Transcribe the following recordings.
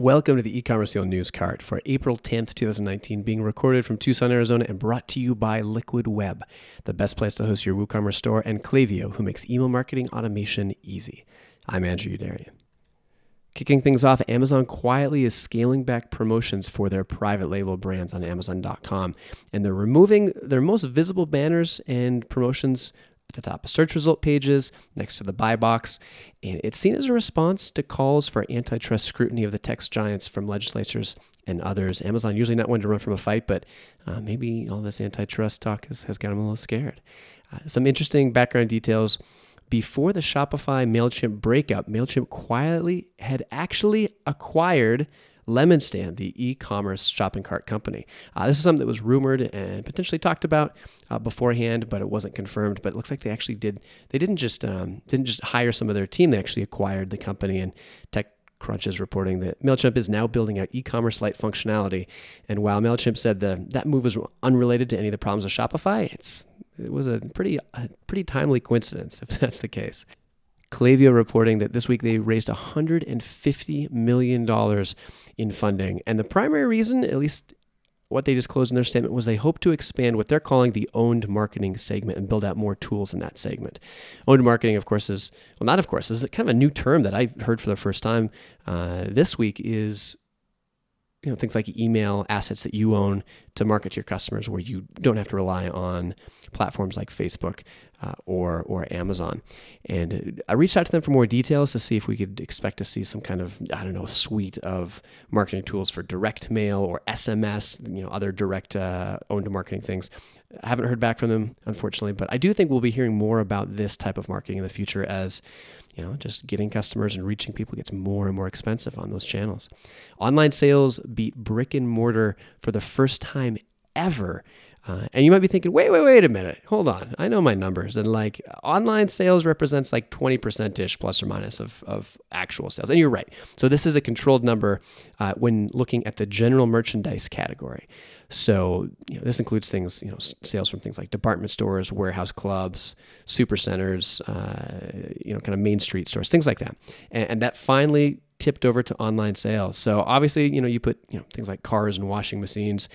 Welcome to the e-commerce Fuel news cart for April 10th, 2019, being recorded from Tucson, Arizona and brought to you by Liquid Web, the best place to host your WooCommerce store, and Klaviyo, who makes email marketing automation easy. I'm Andrew Youderian. Kicking things off, Amazon quietly is scaling back promotions for their private label brands on Amazon.com, and they're removing their most visible banners and promotions the top of search result pages next to the buy box. And it's seen as a response to calls for antitrust scrutiny of the tech giants from legislatures and others. Amazon usually not one to run from a fight, but uh, maybe all this antitrust talk has, has got them a little scared. Uh, some interesting background details. Before the Shopify MailChimp breakup, MailChimp quietly had actually acquired LemonStand, the e-commerce shopping cart company. Uh, this is something that was rumored and potentially talked about uh, beforehand, but it wasn't confirmed. But it looks like they actually did. They didn't just um, didn't just hire some of their team. They actually acquired the company. And TechCrunch is reporting that Mailchimp is now building out e-commerce light functionality. And while Mailchimp said the that move was unrelated to any of the problems of Shopify, it's it was a pretty a pretty timely coincidence if that's the case. Klaviyo reporting that this week they raised $150 million in funding. And the primary reason, at least what they disclosed in their statement, was they hope to expand what they're calling the owned marketing segment and build out more tools in that segment. Owned marketing, of course, is, well, not of course, is kind of a new term that I heard for the first time uh, this week is you know things like email assets that you own to market to your customers where you don't have to rely on platforms like Facebook uh, or or Amazon. And I reached out to them for more details to see if we could expect to see some kind of I don't know suite of marketing tools for direct mail or SMS, you know, other direct uh, owned marketing things. I haven't heard back from them unfortunately, but I do think we'll be hearing more about this type of marketing in the future as you know, just getting customers and reaching people gets more and more expensive on those channels. Online sales beat brick and mortar for the first time ever. Uh, and you might be thinking, wait, wait, wait a minute. Hold on. I know my numbers. And like online sales represents like 20% ish plus or minus of, of actual sales. And you're right. So this is a controlled number uh, when looking at the general merchandise category. So you know, this includes things, you know, sales from things like department stores, warehouse clubs, super centers, uh, you know, kind of main street stores, things like that. And, and, that finally tipped over to online sales. So obviously, you know, you put you know things like cars and washing machines.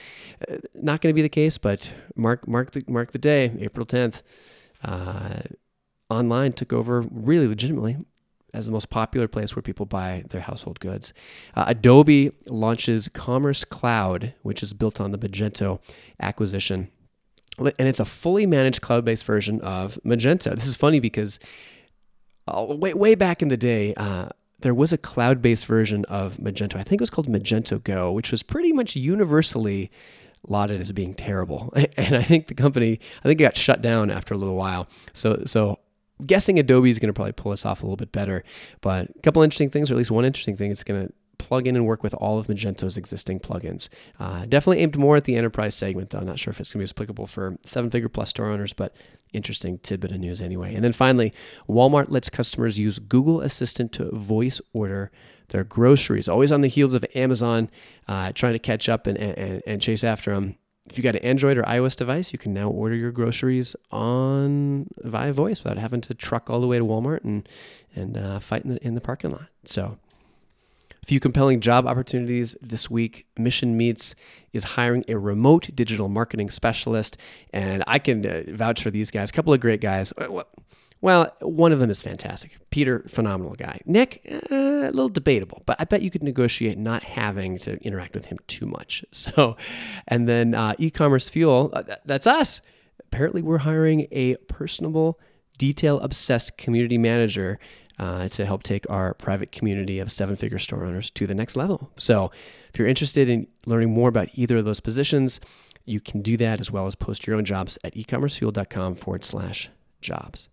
Uh, not going to be the case, but mark mark the mark the day, April tenth. Uh, online took over really legitimately as the most popular place where people buy their household goods. Uh, Adobe launches Commerce Cloud, which is built on the Magento acquisition. And it's a fully managed cloud based version of Magento. This is funny because uh, way, way back in the day, uh, there was a cloud based version of Magento. I think it was called Magento Go, which was pretty much universally lauded as being terrible. And I think the company, I think it got shut down after a little while. So, so guessing Adobe is going to probably pull us off a little bit better. But a couple interesting things, or at least one interesting thing, it's going to plug in and work with all of Magento's existing plugins. Uh, definitely aimed more at the enterprise segment, though. I'm not sure if it's going to be applicable for seven figure plus store owners, but interesting tidbit of news anyway. And then finally, Walmart lets customers use Google Assistant to voice order their groceries, always on the heels of Amazon, uh, trying to catch up and, and, and chase after them if you got an Android or iOS device, you can now order your groceries on via voice without having to truck all the way to Walmart and and uh, fight in the in the parking lot. So, few compelling job opportunities this week. Mission Meets is hiring a remote digital marketing specialist, and I can uh, vouch for these guys. A couple of great guys. Well, one of them is fantastic. Peter, phenomenal guy. Nick, uh, a little debatable, but I bet you could negotiate not having to interact with him too much. So, and then uh, e-commerce fuel, uh, that's us. Apparently, we're hiring a personable, detail obsessed community manager uh, to help take our private community of seven figure store owners to the next level. So, if you're interested in learning more about either of those positions, you can do that as well as post your own jobs at ecommercefuel.com forward slash jobs.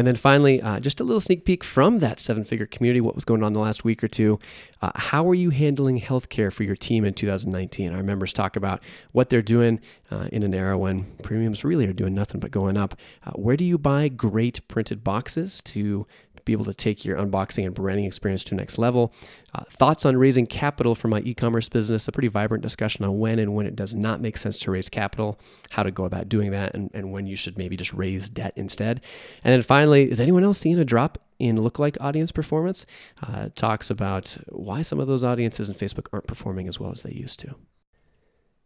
And then finally, uh, just a little sneak peek from that seven figure community, what was going on the last week or two. Uh, how are you handling healthcare for your team in 2019? Our members talk about what they're doing uh, in an era when premiums really are doing nothing but going up. Uh, where do you buy great printed boxes to be able to take your unboxing and branding experience to next level. Uh, thoughts on raising capital for my e commerce business, a pretty vibrant discussion on when and when it does not make sense to raise capital, how to go about doing that, and, and when you should maybe just raise debt instead. And then finally, is anyone else seeing a drop in lookalike audience performance. Uh, talks about why some of those audiences in Facebook aren't performing as well as they used to.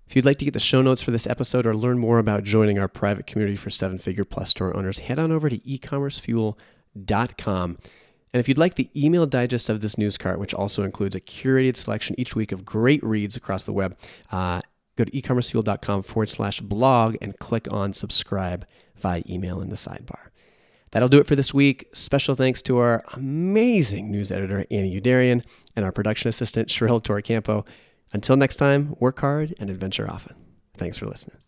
If you'd like to get the show notes for this episode or learn more about joining our private community for seven figure plus store owners, head on over to ecommercefuel.com. And if you'd like the email digest of this news cart, which also includes a curated selection each week of great reads across the web, uh, go to ecommercefuel.com forward slash blog and click on subscribe via email in the sidebar. That'll do it for this week. Special thanks to our amazing news editor, Annie Youderian, and our production assistant, Cheryl Torcampo. Until next time, work hard and adventure often. Thanks for listening.